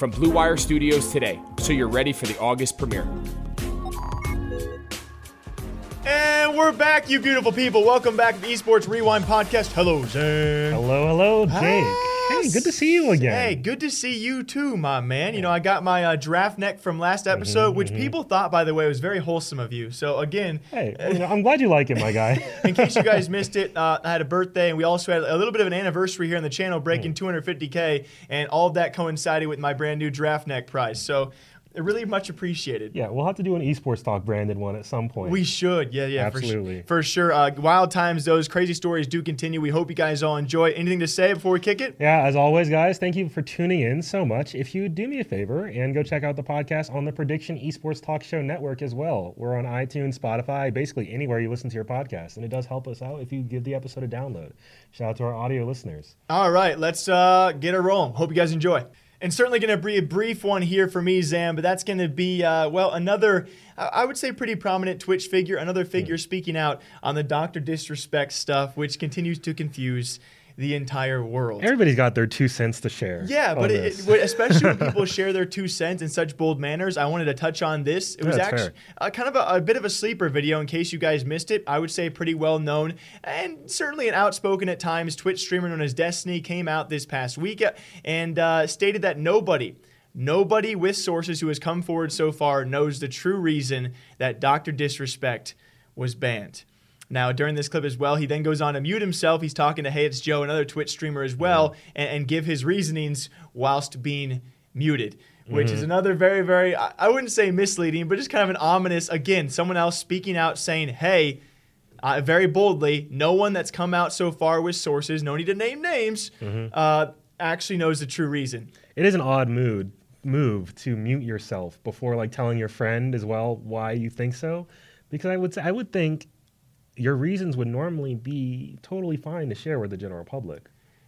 from Blue Wire Studios today so you're ready for the August premiere. And we're back, you beautiful people. Welcome back to the Esports Rewind podcast. Hello, Zane. Hello, hello, Jake. Hey, good to see you again. Hey, good to see you too, my man. You know, I got my uh, giraffe neck from last episode, which people thought, by the way, was very wholesome of you. So again, Hey, you know, I'm glad you like it, my guy. in case you guys missed it, uh, I had a birthday, and we also had a little bit of an anniversary here on the channel, breaking 250k, and all of that coincided with my brand new giraffe neck prize. So, really much appreciated. yeah, we'll have to do an esports talk branded one at some point. We should, yeah, yeah, Absolutely. for, su- for sure. Uh, wild times, those crazy stories do continue. We hope you guys all enjoy. Anything to say before we kick it? yeah, as always, guys, thank you for tuning in so much. If you do me a favor and go check out the podcast on the Prediction Esports Talk Show Network as well. We're on iTunes, Spotify, basically anywhere you listen to your podcast, and it does help us out if you give the episode a download. Shout out to our audio listeners. All right, let's uh, get it rolling. Hope you guys enjoy. And certainly going to be a brief one here for me, Zam, but that's going to be, uh, well, another, I would say, pretty prominent Twitch figure, another figure speaking out on the Dr. Disrespect stuff, which continues to confuse the entire world. Everybody's got their two cents to share. Yeah, but it, it- especially when people share their two cents in such bold manners, I wanted to touch on this. It was actually uh, kind of a, a bit of a sleeper video in case you guys missed it. I would say pretty well known and certainly an outspoken at times Twitch streamer known as Destiny came out this past week uh, and uh, stated that nobody. Nobody with sources who has come forward so far knows the true reason that Dr. Disrespect was banned. Now, during this clip as well, he then goes on to mute himself. He's talking to Hey It's Joe, another Twitch streamer as well, and, and give his reasonings whilst being muted, which is another very, very, I I wouldn't say misleading, but just kind of an ominous, again, someone else speaking out saying, Hey, uh, very boldly, no one that's come out so far with sources, no need to name names, uh, actually knows the true reason. it is an odd mood move to mute yourself before like telling your friend as well why you think so because i would say i would think your reasons would normally be totally fine to share with the general public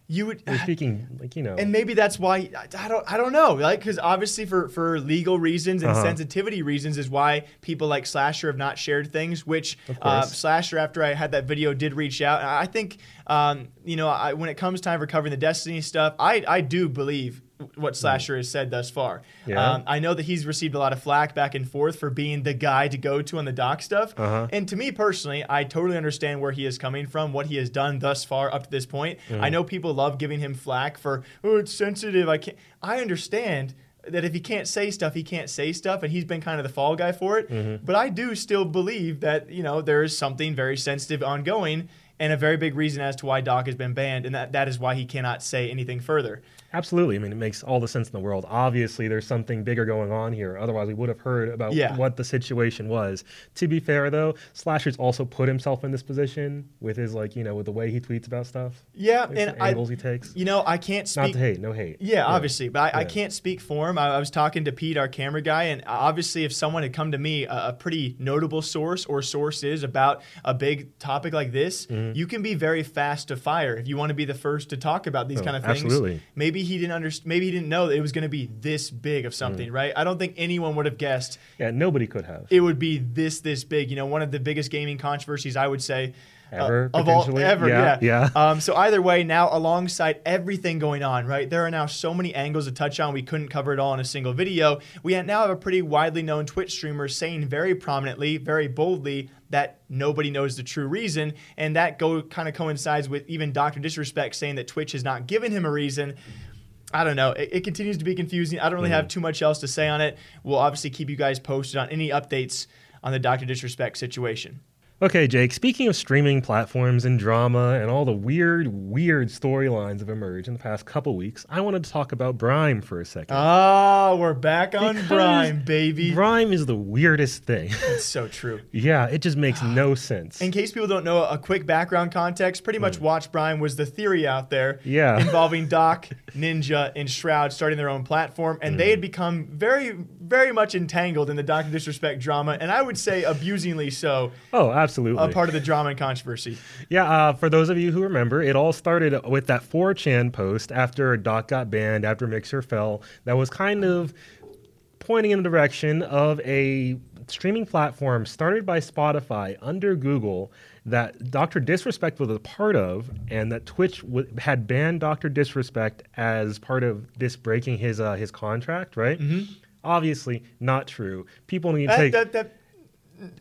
You would. you're speaking like you know and maybe that's why I, I don't I don't know like because obviously for for legal reasons and Uh-huh. sensitivity reasons is why people like Slasher have not shared things. Which uh. Slasher after I had that video did reach out. And I think um, you know I, when it comes time for covering the Destiny stuff, I I do believe what Slasher has said thus far. Yeah. Um, I know that he's received a lot of flack back and forth for being the guy to go to on the doc stuff. Uh-huh. And to me personally, I totally understand where he is coming from, what he has done thus far up to this point. Mm-hmm. I know people love giving him flack for, oh, it's sensitive. I can't. I understand that if he can't say stuff, he can't say stuff, and he's been kind of the fall guy for it. Mm-hmm. But I do still believe that you know there is something very sensitive ongoing, and a very big reason as to why Doc has been banned, and that that is why he cannot say anything further. Absolutely. I mean, it makes all the sense in the world. Obviously, there's something bigger going on here. Otherwise, we would have heard about Yeah. what the situation was. To be fair, though, Slasher's also put himself in this position with his, like, you know, with the way he tweets about stuff. Yeah, and some I, angles he takes. you know, I can't speak. Not to hate, no hate. Yeah, obviously, but I, I can't speak for him. I, I was talking to Pete, our camera guy, and obviously, if someone had come to me, a, a pretty notable source or sources about a big topic like this, Mm-hmm. you can be very fast to fire if you want to be the first to talk about these Oh, kind of things. absolutely. Maybe he didn't understand. Maybe he didn't know that it was going to be this big of something, Mm. right? I don't think anyone would have guessed Yeah, nobody could have. it would be this this big. You know, one of the biggest gaming controversies I would say uh, Ever, of all ever. Yeah, Yeah, yeah. Um, so either way, now alongside everything going on, right? There are now so many angles to touch on. We couldn't cover it all in a single video. We now have a pretty widely known Twitch streamer saying very prominently, very boldly that nobody knows the true reason, and that go kind of coincides with even Doctor Disrespect saying that Twitch has not given him a reason. I don't know. It, it continues to be confusing. I don't really have mm-hmm. too much else to say on it. We'll obviously keep you guys posted on any updates on the Doctor Disrespect situation. Okay, Jake, speaking of streaming platforms and drama and all the weird, weird storylines that have emerged in the past couple weeks, I wanted to talk about Brime for a second. Ah, we're back on Because Prime, baby. Brime is the weirdest thing. It's so true. yeah, it just makes no sense. In case people don't know, a quick background context pretty much Watch Brime was the theory out there Hmm. Yeah. involving Doc, Ninja, and Shroud starting their own platform. And Hmm. they had become very, very much entangled in the Doctor Disrespect drama. And I would say abusingly so, oh, absolutely. a part of the drama and controversy. Yeah, uh, for those of you who remember, it all started with that 4chan post after Doc got banned, after Mixer fell, that was kind of pointing in the direction of a streaming platform started by Spotify under Google that Dr. Disrespect was a part of, and that Twitch w- had banned Dr. Disrespect as part of this breaking his uh, his contract, right? Obviously, not true. People need to That, take. that, that,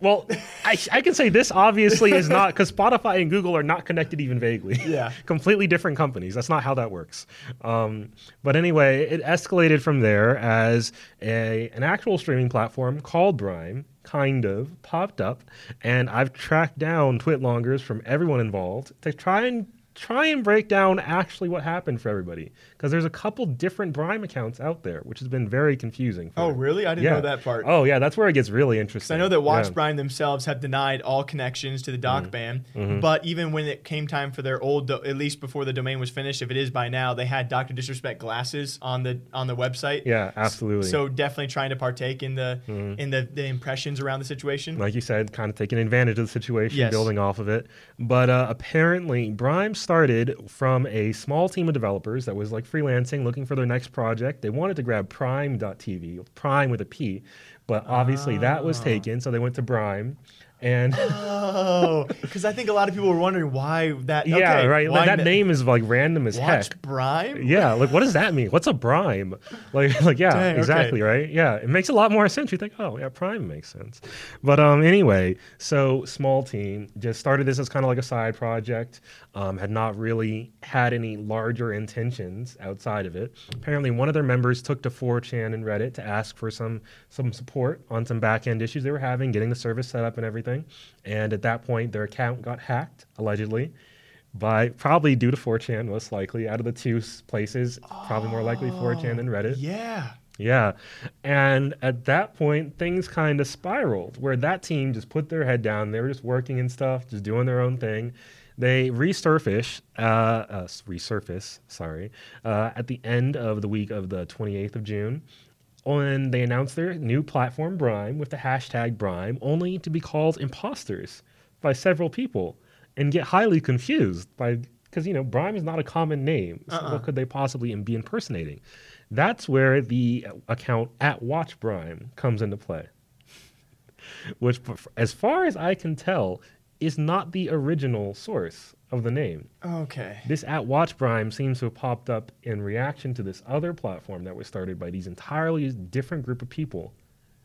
Well, I, I can say this obviously is not because Spotify and Google are not connected even vaguely. Yeah. Completely different companies. That's not how that works. Um, but anyway, it escalated from there as a an actual streaming platform called Brime kind of popped up, and I've tracked down twitlongers from everyone involved to try and try and break down actually what happened for everybody because there's a couple different Brime accounts out there, which has been very confusing. For oh, really? I didn't Yeah. know that part. Oh yeah, that's where it gets really interesting. I know that Watch Yeah. Brime themselves have denied all connections to the Mm-hmm. doc ban, but even when it came time for their old, do- at least before the domain was finished, if it is by now, they had Doctor Disrespect glasses on the on the website. Yeah, absolutely. Mm-hmm. So definitely trying to partake in the in the, the impressions around the situation. like you said, kind of taking advantage of the situation, Yes. building off of it. But uh, apparently, Brime started from a small team of developers that was like freelancing, looking for their next project. They wanted to grab Prime.tv, Prime with a P, but obviously that Ah. was taken, so they went to Brime. And Oh, because I think a lot of people were wondering why that. yeah, right. Like, that name is like random as Watch heck. Brime. Yeah, like what does that mean? What's a brime? Like, like yeah, Dang, okay. exactly, right? Yeah, it makes a lot more sense. You think, oh, yeah, prime makes sense. But um, anyway, so small team just started this as kind of like a side project. Um, had not really had any larger intentions outside of it. Apparently, one of their members took to 4chan and Reddit to ask for some some support on some back end issues they were having, getting the service set up and everything. And at that point, their account got hacked allegedly by probably due to 4chan, most likely. Out of the two places, probably more likely 4chan than Reddit. Yeah. Yeah. And at that point, things kind of spiraled where that team just put their head down. They were just working and stuff, just doing their own thing. They resurface, uh, uh, resurface, sorry, uh, at the end of the week of the 28th of June. When they announced their new platform, Brime, with the hashtag Brime, only to be called imposters by several people and get highly confused by because you know Brime is not a common name. So what could they possibly be impersonating? That's where the account at Watch Brime comes into play, which, as far as I can tell, is not the original source of the name. Okay. This at Watch Brime seems to have popped up in reaction to this other platform that was started by these entirely different group of people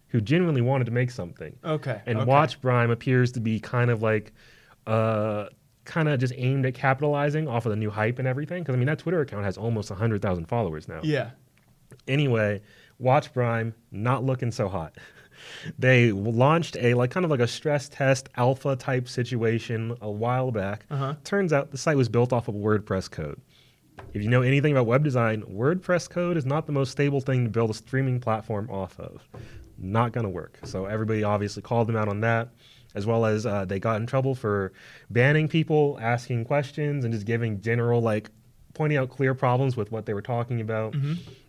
who genuinely wanted to make something. Okay. And okay. Watch Brime appears to be kind of like, uh, kind of just aimed at capitalizing off of the new hype and everything. Because I mean, that Twitter account has almost hundred thousand followers now. Yeah. Anyway, Watch Brime not looking so hot. They launched a like kind of like a stress test alpha type situation a while back. Uh-huh. Turns out the site was built off of WordPress code. If you know anything about web design, WordPress code is not the most stable thing to build a streaming platform off of. Not going to work. So everybody obviously called them out on that, as well as uh, they got in trouble for banning people, asking questions, and just giving general like pointing out clear problems with what they were talking about.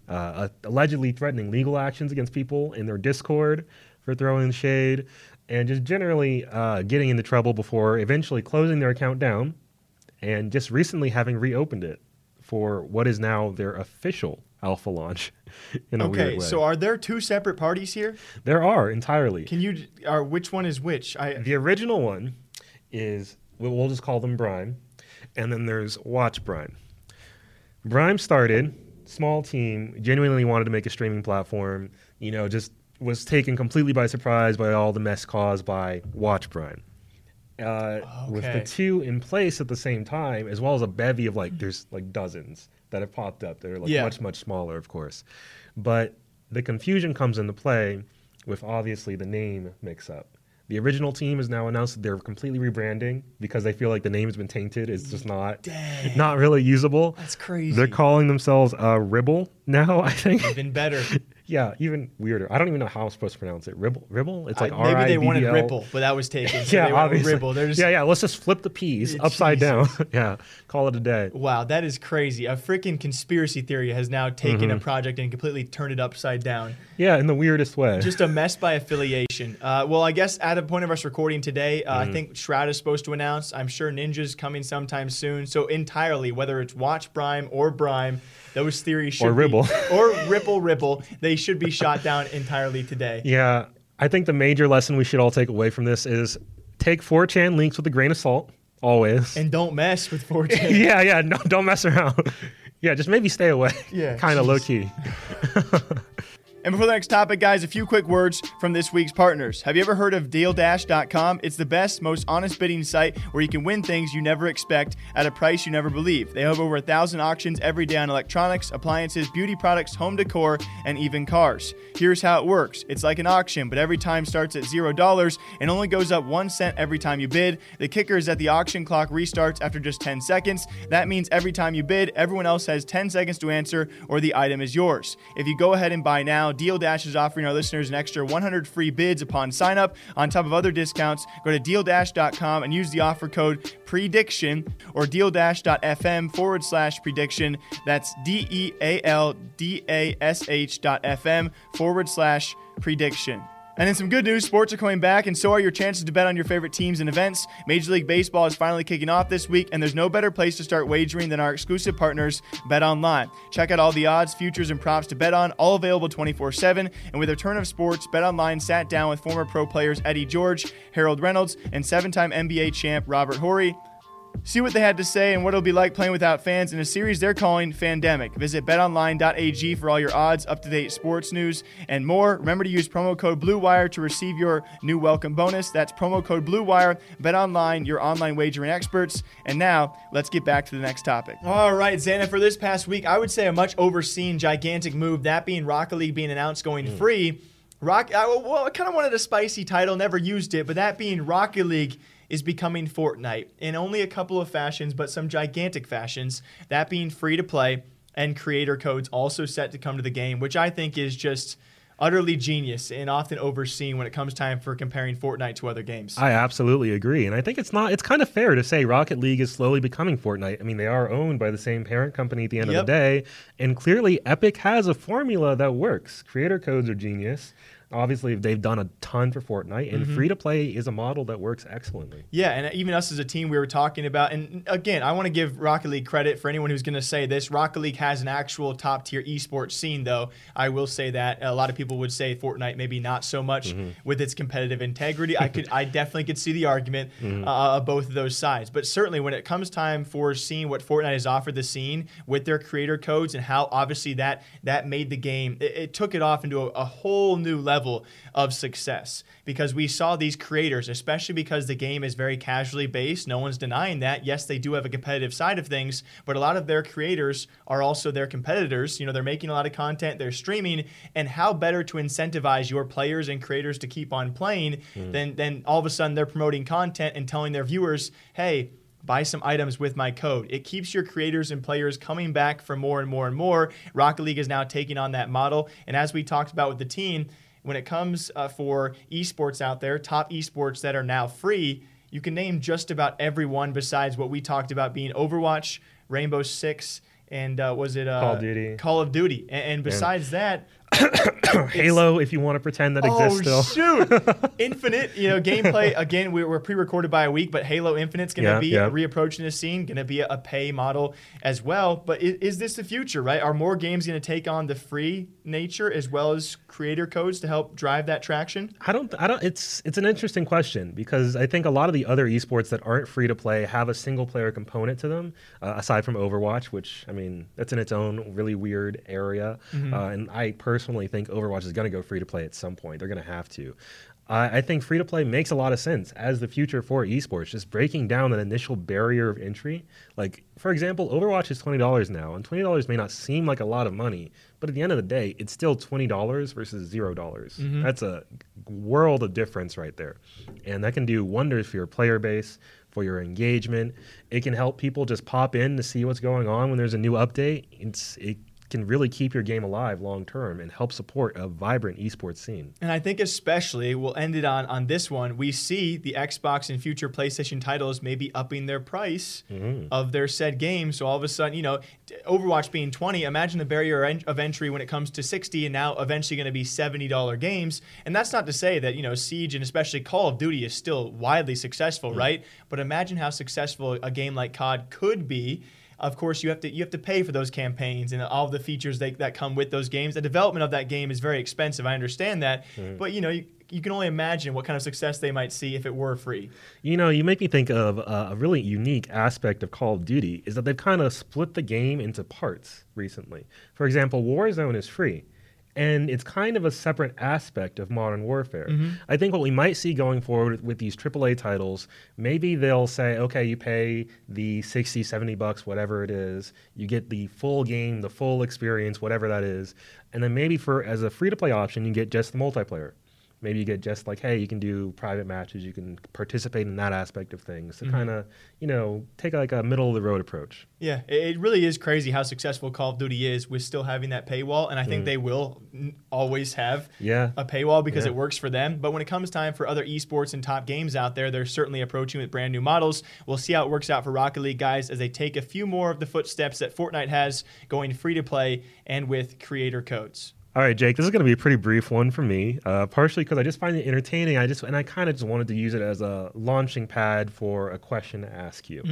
Uh, allegedly threatening legal actions against people in their Discord for throwing shade, and just generally uh, getting into trouble before eventually closing their account down, and just recently having reopened it for what is now their official alpha launch. In a Okay. weird way. So are there two separate parties here? there are entirely. Can you? Are which one is which? I. The original one is we'll we'll just call them Brime, and then there's Watch Brime. Brime started small team, genuinely wanted to make a streaming platform. You know, just was taken completely by surprise by all the mess caused by Watch Brime. Uh, With the two in place at the same time, as well as a bevy of like, there's like dozens that have popped up. They're like Yeah. much much smaller, of course, but the confusion comes into play with obviously the name mix up. The original team has now announced that they're completely rebranding because they feel like the name has been tainted. It's just not Dang. not really usable. That's crazy. They're calling themselves uh, Ribble now. I think. Even better. Yeah, even weirder. I don't even know how I'm supposed to pronounce it. Ribble. Ribble. It's like I- R maybe they B B wanted Ripple, but that was taken. So Yeah, they obviously. They're just, yeah, yeah. Let's just flip the P's Yeah, upside down. Yeah, call it a day. Wow, that is crazy. A freaking conspiracy theory has now taken Mm-hmm. a project and completely turned it upside down. Yeah, in the weirdest way. Just a mess by affiliation. Uh, well, I guess at the point of us recording today, uh, Mm-hmm. I think Shroud is supposed to announce. I'm sure Ninja's coming sometime soon. So entirely, whether it's Watch Brime or Brime, those theories should Or be- Ribble. or Ripple Ripple, they should be shot down entirely today. yeah, I think the major lesson we should all take away from this is take 4chan links with a grain of salt. Always. And don't mess with 4chan. yeah, yeah. No, don't mess around. yeah, just maybe stay away. Yeah, kind of low key. And before the next topic, guys, a few quick words from this week's partners. Have you ever heard of DealDash.com? It's the best, most honest bidding site where you can win things you never expect at a price you never believe. They have over a thousand auctions every day on electronics, appliances, beauty products, home decor, and even cars. Here's how it works it's like an auction, but every time starts at zero dollars and only goes up one cent every time you bid. The kicker is that the auction clock restarts after just 10 seconds. That means every time you bid, everyone else has 10 seconds to answer or the item is yours. If you go ahead and buy now, Deal Dash is offering our listeners an extra 100 free bids upon sign up. On top of other discounts, go to dealdash.com and use the offer code prediction or dealdash.fm forward slash prediction. That's D E A L D A S H dot FM forward slash prediction. And in some good news, sports are coming back, and so are your chances to bet on your favorite teams and events. Major League Baseball is finally kicking off this week, and there's no better place to start wagering than our exclusive partners, Bet Online. Check out all the odds, futures, and props to bet on, all available 24 7. And with the return of sports, Bet Online sat down with former pro players Eddie George, Harold Reynolds, and seven time NBA champ Robert Horry. See what they had to say and what it'll be like playing without fans in a series they're calling Fandemic. Visit betonline.ag for all your odds, up to date sports news, and more. Remember to use promo code BLUEWIRE to receive your new welcome bonus. That's promo code BLUEWIRE. BetOnline, your online wagering experts. And now, let's get back to the next topic. All right, Xana, for this past week, I would say a much overseen gigantic move, that being Rocket League being announced going hmm. free. Rock, I, well, I kind of wanted a spicy title, never used it, but that being Rocket League is becoming Fortnite in only a couple of fashions, but some gigantic fashions. That being free to play and creator codes also set to come to the game, which I think is just utterly genius and often overseen when it comes time for comparing Fortnite to other games. I absolutely agree, and I think it's not. It's kind of fair to say Rocket League is slowly becoming Fortnite. I mean, they are owned by the same parent company at the end Yep. of the day, and clearly Epic has a formula that works. Creator codes are genius. Obviously, they've done a ton for Fortnite, and mm-hmm. free to play is a model that works excellently. Yeah, and even us as a team, we were talking about, and again, I want to give Rocket League credit for anyone who's going to say this. Rocket League has an actual top tier esports scene, though. I will say that a lot of people would say Fortnite maybe not so much mm-hmm. with its competitive integrity. I could, I definitely could see the argument mm-hmm. uh, of both of those sides, but certainly when it comes time for seeing what Fortnite has offered the scene with their creator codes and how obviously that that made the game, it, it took it off into a, a whole new level of success because we saw these creators, especially because the game is very casually based. No one's denying that. Yes, they do have a competitive side of things, but a lot of their creators are also their competitors. You know, they're making a lot of content, they're streaming, and how better to incentivize your players and creators to keep on playing hmm. than than all of a sudden they're promoting content and telling their viewers, "Hey, buy some items with my code. It keeps your creators and players coming back for more and more and more. Rocket League is now taking on that model. And as we talked about with the team, when it comes uh, for esports out there, top esports that are now free, you can name just about everyone besides what we talked about being Overwatch, Rainbow Six, and uh, was it uh, Call of Duty. Call of Duty. And, and besides that, Halo, if you want to pretend that exists oh, still. shoot! Infinite, you know, gameplay again. We were pre-recorded by a week, but Halo Infinite's going to Yeah, be yeah. reapproaching the scene, going to be a, a pay model as well. But is, is this the future? Right? Are more games going to take on the free nature as well as creator codes to help drive that traction? I don't. I don't. It's it's an interesting question because I think a lot of the other esports that aren't free to play have a single player component to them, uh, aside from Overwatch, which I mean that's in its own really weird area. Mm-hmm. Uh, and I personally think Overwatch is going to go free to play at some point. They're going to have to. I I think free to play makes a lot of sense as the future for esports, just breaking down that initial barrier of entry. Like, for example, Overwatch is $20 now, and $20 may not seem like a lot of money, but at the end of the day, it's still $20 versus $0. dollars mm-hmm. That's a world of difference right there. And that can do wonders for your player base, for your engagement. It can help people just pop in to see what's going on when there's a new update. It's, it can really keep your game alive long term and help support a vibrant esports scene. And I think especially we'll end it on on this one. We see the Xbox and future PlayStation titles maybe upping their price mm-hmm. of their said game. So all of a sudden, you know, Overwatch being 20, imagine the barrier of entry when it comes to 60 and now eventually going to be $70 games. And that's not to say that, you know, Siege and especially Call of Duty is still widely successful, mm. right? But imagine how successful a game like COD could be of course you have to you have to pay for those campaigns and all the features that, that come with those games. The development of that game is very expensive. I understand that. But you know you, you can only imagine what kind of success they might see if it were free. You know, you make me think of uh, a really unique aspect of Call of Duty is that they've kind of split the game into parts recently. For example, Warzone is free. And it's kind of a separate aspect of modern warfare. Mm-hmm. I think what we might see going forward with these AAA titles, maybe they'll say, okay, you pay the 60, 70 bucks, whatever it is, you get the full game, the full experience, whatever that is. And then maybe for as a free to play option, you get just the multiplayer maybe you get just like hey you can do private matches you can participate in that aspect of things. To mm-hmm. kind of you know take like a middle of the road approach. Yeah it, really is crazy how successful call of duty is with still having that paywall and i think mm. they will always have Yeah. a paywall because Yeah. it works for them. But when it comes time for other esports and top games out there they're certainly approaching with brand new models. We'll see how it works out for rocket league guys as they take a few more of the footsteps that fortnite has going free to play and with creator codes all right jake this is going to be a pretty brief one for me uh, partially because i just find it entertaining. I just and i kind of just wanted to use it as a launching pad for a question to ask you.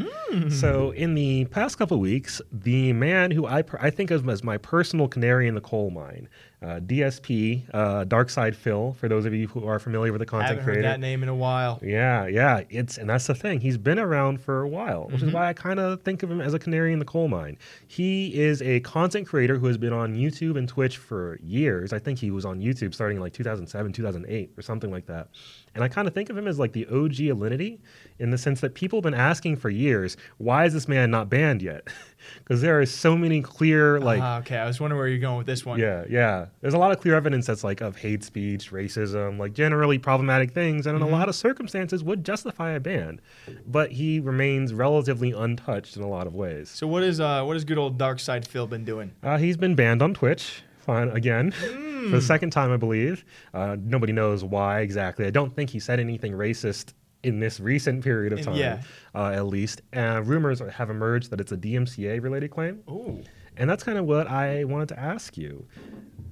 So in the past couple of weeks the man who i, I think of as my personal canary in the coal mine uh, dsp uh, dark side phil for those of you who are familiar with the content haven't creator heard that name in a while Yeah, yeah. It's and that's the thing. He's been around for a while, which is why I kind of think of him as a canary in the coal mine. He is a content creator who has been on YouTube and Twitch for years. I think he was on YouTube starting in like 2007, 2008 or something like that. And I kind of think of him as like the OG Alinity in the sense that people have been asking for years, why is this man not banned yet? Because there are so many clear like Ah, okay i was wondering where you're going with this one yeah, yeah. There's a lot of clear evidence that's like of hate speech, racism, like generally problematic things, and in a lot of circumstances would justify a ban. But he remains relatively untouched in a lot of ways. so what is uh what has good old dark side phil been doing Uh, he's been banned on Twitch. Fine again for the second time, I believe. Uh, nobody knows why exactly. I don't think he said anything racist in this recent period of time, yeah. uh, at least. And rumors have emerged that it's a DMCA related claim. Ooh. And that's kind of what I wanted to ask you.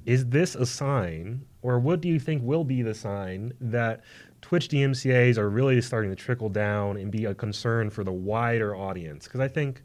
Is this a sign or what do you think will be the sign that Twitch DMCA's are really starting to trickle down and be a concern for the wider audience? Because I think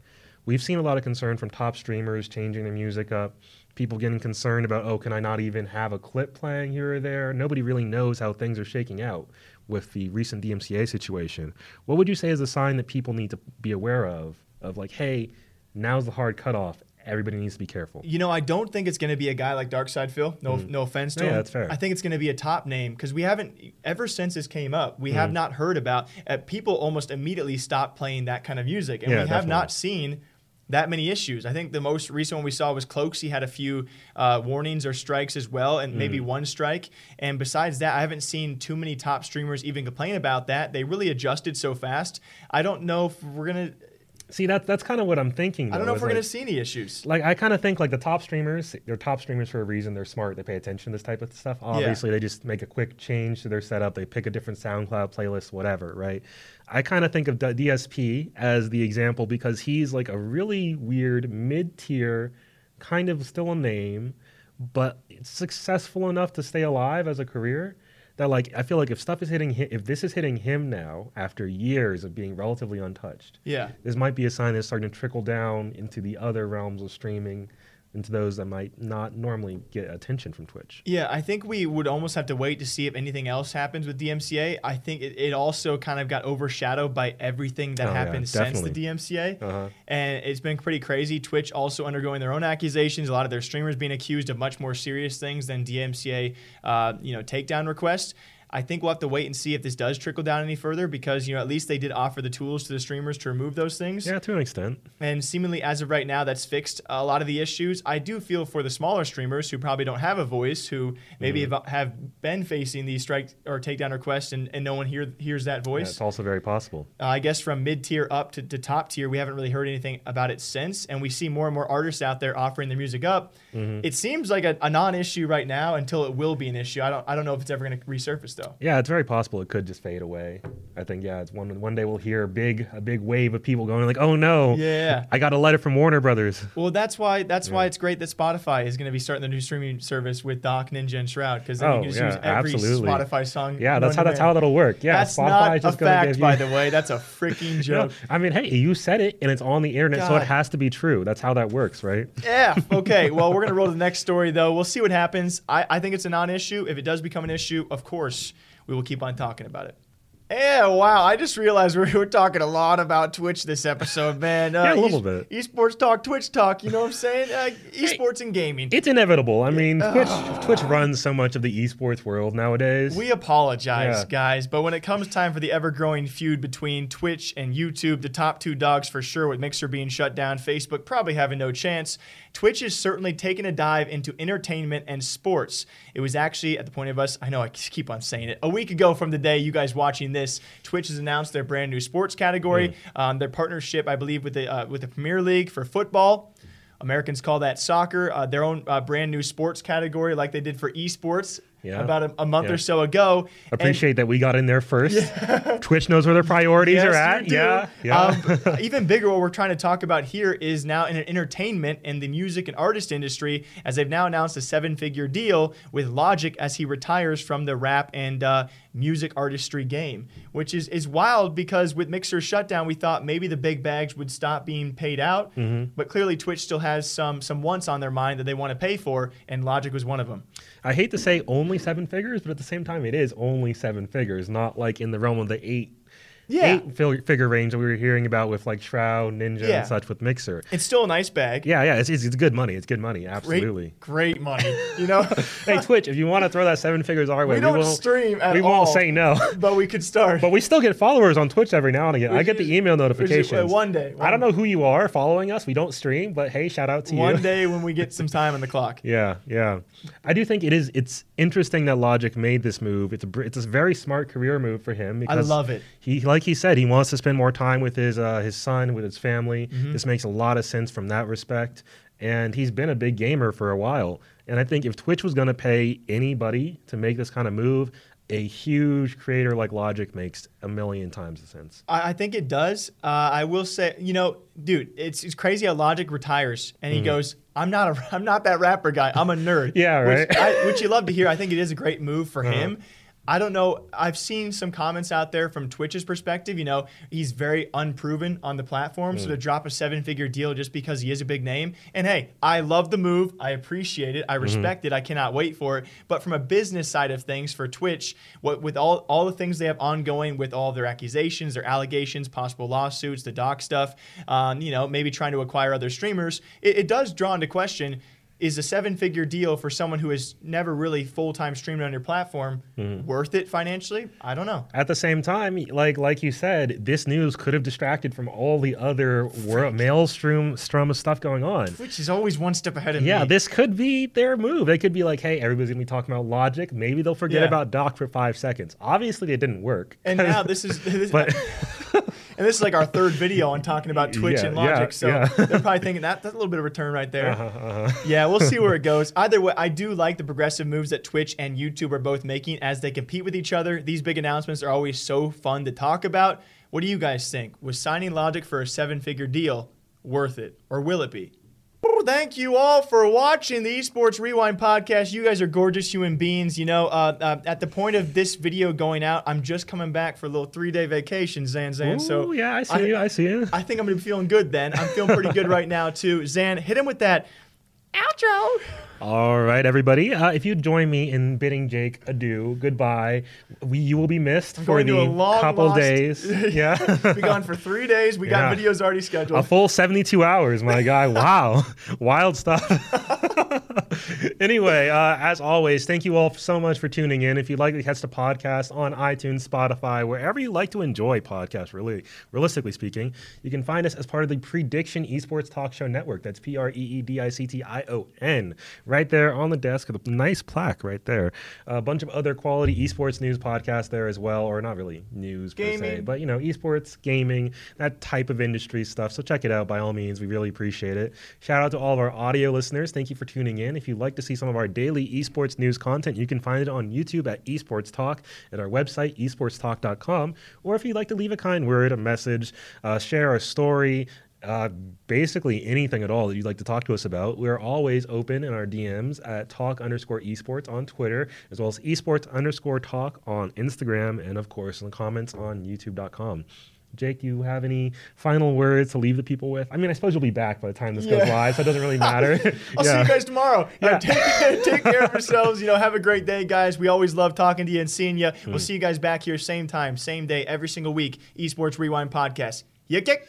we've seen a lot of concern from top streamers changing their music up, people getting concerned about, oh, can I not even have a clip playing here or there? Nobody really knows how things are shaking out with the recent DMCA situation. What would you say is a sign that people need to be aware of? Of like, hey, now's the hard cutoff. Everybody needs to be careful. You know, I don't think it's going to be a guy like DarksydePhil. No, no offense to Yeah, him. that's fair. I think it's going to be a top name because we haven't ever since this came up. We have not heard about uh, people almost immediately stopped playing that kind of music, and Yeah, we have not seen that many issues. I think the most recent one we saw was Cloaks. He had a few uh, warnings or strikes as well, and maybe one strike. And besides that, I haven't seen too many top streamers even complain about that. They really adjusted so fast. I don't know if we're gonna. See, that, that's kind of what I'm thinking. I don't know if we're gonna see any issues. like I kind of think like the top streamers, they're top streamers for a reason. They're smart. They pay attention to this type of stuff. Obviously, they just make a quick change to their setup. They pick a different SoundCloud playlist, whatever, right? I kind of think of DSP as the example because he's like a really weird mid-tier, kind of still a name, but successful enough to stay alive as a career. That like I feel like if stuff is hitting him, if this is hitting him now after years of being relatively untouched, Yeah. this might be a sign that it's starting to trickle down into the other realms of streaming, into those that might not normally get attention from Twitch. Yeah, I think we would almost have to wait to see if anything else happens with DMCA. I think it, it also kind of got overshadowed by everything that Oh, yeah, happened since the. DMCA. Uh-huh. And it's been pretty crazy. Twitch also undergoing their own accusations. A lot of their streamers being accused of much more serious things than DMCA, uh, you know, takedown requests. I think we'll have to wait and see if this does trickle down any further because, you know, at least they did offer the tools to the streamers to remove those things. Yeah, to an extent. And seemingly, as of right now, that's fixed a lot of the issues. I do feel for the smaller streamers who probably don't have a voice, who maybe Mm-hmm. have, have been facing these strike or takedown requests, and, and no one hear, hears that Yeah, voice. it's also very possible. Uh, I guess from mid tier up to, to top tier, we haven't really heard anything about it since. And we see more and more artists out there offering their music up. Mm-hmm. It seems like a, a non issue right now until it will be an issue. I don't, I don't know if it's ever going to resurface, though. Yeah, it's very possible it could just fade away. I think yeah, it's one one day we'll hear a big a big wave of people going like, "Oh no, Yeah. I got a letter from Warner Brothers." Well, that's why that's why it's great that Spotify is going to be starting the new streaming service with Doc, Ninja, and Shroud because then you Oh, can just yeah, use every absolutely. Spotify song. Yeah, that's how that's how that'll work. Yeah, that's Spotify not is just a fact, give you- by the way. That's a freaking No, joke. I mean, hey, you said it, and it's on the internet, so it has to be true. That's how that works, right? Yeah. Okay. Well, we're gonna roll to the next story though. We'll see what happens. I, I think it's a non-issue. If it does become an issue, of course, we will keep on talking about it. Yeah, wow. I just realized we were talking a lot about Twitch this episode, man. Uh, Yeah, a little es- bit. Esports talk, Twitch talk. You know what I'm saying? Uh, esports and gaming. It's inevitable. I mean, Twitch Twitch runs so much of the esports world nowadays. We apologize, Yeah. guys, but when it comes time for the ever-growing feud between Twitch and YouTube, the top two dogs for sure, with Mixer being shut down, Facebook probably having no chance. Twitch is certainly taking a dive into entertainment and sports. It was actually at the point of us, I know I keep on saying it, a week ago from the day you guys watching this, Twitch has announced their brand new sports category, um, their partnership, I believe, with the uh, with the Premier League for football. Americans call that soccer. Uh, their own uh, brand new sports category, like they did for esports Yeah. about a, a month Yeah. or so ago. And- Appreciate that we got in there first. Twitch knows where their priorities Yes, are at. Yeah, yeah. Um, even bigger, what we're trying to talk about here is now in entertainment and the music and artist industry, as they've now announced a seven-figure deal with Logic as he retires from the rap and uh, music artistry game, which is is wild because with Mixer shutdown, we thought maybe the big bags would stop being paid out, Mm-hmm. but clearly Twitch still has some some wants on their mind that they want to pay for, and Logic was one of them. I hate to say only seven figures, but at the same time, it is only seven figures, not like in the realm of the eight. Yeah. Eight fig- figure range that we were hearing about with like Shroud, Ninja, Yeah. and such with Mixer. It's still a nice bag. Yeah, yeah, it's, it's, it's good money. It's good money. Absolutely. great money. You know. hey, Twitch, if you want to throw that seven figures our way, We don't won't, stream at we won't say no. but we could start. But we still get followers on Twitch every now and again. I get the email notifications. uh, one day, I don't know who you are following us. We don't stream, but hey, shout out to you. one day when we get some time on the clock. Yeah, yeah. I do think it is. It's interesting that Logic made this move. It's a it's a very smart career move for him. Because I love it. He, like he said, he wants to spend more time with his uh, his son, with his family. Mm-hmm. This makes a lot of sense from that respect. And he's been a big gamer for a while. And I think if Twitch was going to pay anybody to make this kind of move, a huge creator like Logic makes a million times the sense. I, I think it does. Uh, I will say, you know, dude, it's, it's crazy how Logic retires and he goes, "I'm not a, I'm not that rapper guy. I'm a nerd." Yeah, right. Which, I, which you love to hear. I think it is a great move for him. I don't know. I've seen some comments out there from Twitch's perspective. You know, he's very unproven on the platform. So to drop a seven figure deal just because he is a big name. And hey, I love the move. I appreciate it. I respect it. I cannot wait for it. But from a business side of things for Twitch, what with all, all the things they have ongoing with all their accusations, their allegations, possible lawsuits, the doc stuff, um, you know, maybe trying to acquire other streamers, it, it does draw into question is a seven figure deal for someone who has never really full time streamed on your platform mm-hmm. worth it financially? I don't know. At the same time, like like you said, this news could have distracted from all the other wor- maelstrom strum of stuff going on. Which is always one step ahead of Yeah, me. this could be their move. They could be like, "Hey, everybody's gonna be talking about Logic. Maybe they'll forget Yeah. about Doc for five seconds." Obviously, it didn't work. and now this is, this, But- and this is like our third video on talking about Twitch Yeah, and Logic. yeah, so yeah. they're probably thinking that that's a little bit of a return right there. Uh-huh, Yeah, we'll see where it goes. Either way, I do like the progressive moves that Twitch and YouTube are both making as they compete with each other. These big announcements are always so fun to talk about. What do you guys think? Was signing Logic for a seven figure deal worth it, or will it be? Thank you all for watching the Esports Rewind podcast. You guys are gorgeous human beings. You know, uh, uh, at the point of this video going out, I'm just coming back for a little three day vacation, Zan Zan. so Ooh, yeah, I see you. I see you. I think I'm gonna be feeling good then. I'm feeling pretty good right now too. Zan, hit him with that outro. All right, everybody. Uh, if you join me in bidding Jake adieu, goodbye, we, you will be missed for going to the a long couple lost- days. Yeah. Be gone for three days. We got videos already scheduled. A full 72 hours, my guy. Wow. Wild stuff. anyway, uh, as always, thank you all so much for tuning in. If you'd like to catch the podcast on iTunes, Spotify, wherever you like to enjoy podcasts, really, realistically speaking, you can find us as part of the Prediction Esports Talk Show Network. That's P R E E D I C T I O N. Right there on the desk, a nice plaque right there. A bunch of other quality esports news podcasts there as well, or not really news per se, but you know, esports, gaming, that type of industry stuff. So check it out by all means. We really appreciate it. Shout out to all of our audio listeners. Thank you for tuning in. If you'd like to see some of our daily esports news content, you can find it on YouTube at Esports Talk, at our website, esportstalk.com, or if you'd like to leave a kind word, a message, uh, share a story, uh, basically anything at all that you'd like to talk to us about. We're always open in our DMs at talk underscore esports on Twitter, as well as esports underscore talk on Instagram, and of course in the comments on youtube.com. Jake, you have any final words to leave the people with? I mean, I suppose you'll be back by the time this goes live, so it doesn't really matter. I'll see you guys tomorrow. Yeah, Yeah. take, take care of yourselves. You know, have a great day, guys. We always love talking to you and seeing you. Hmm. We'll see you guys back here same time, same day, every single week. Esports Rewind podcast. You kick.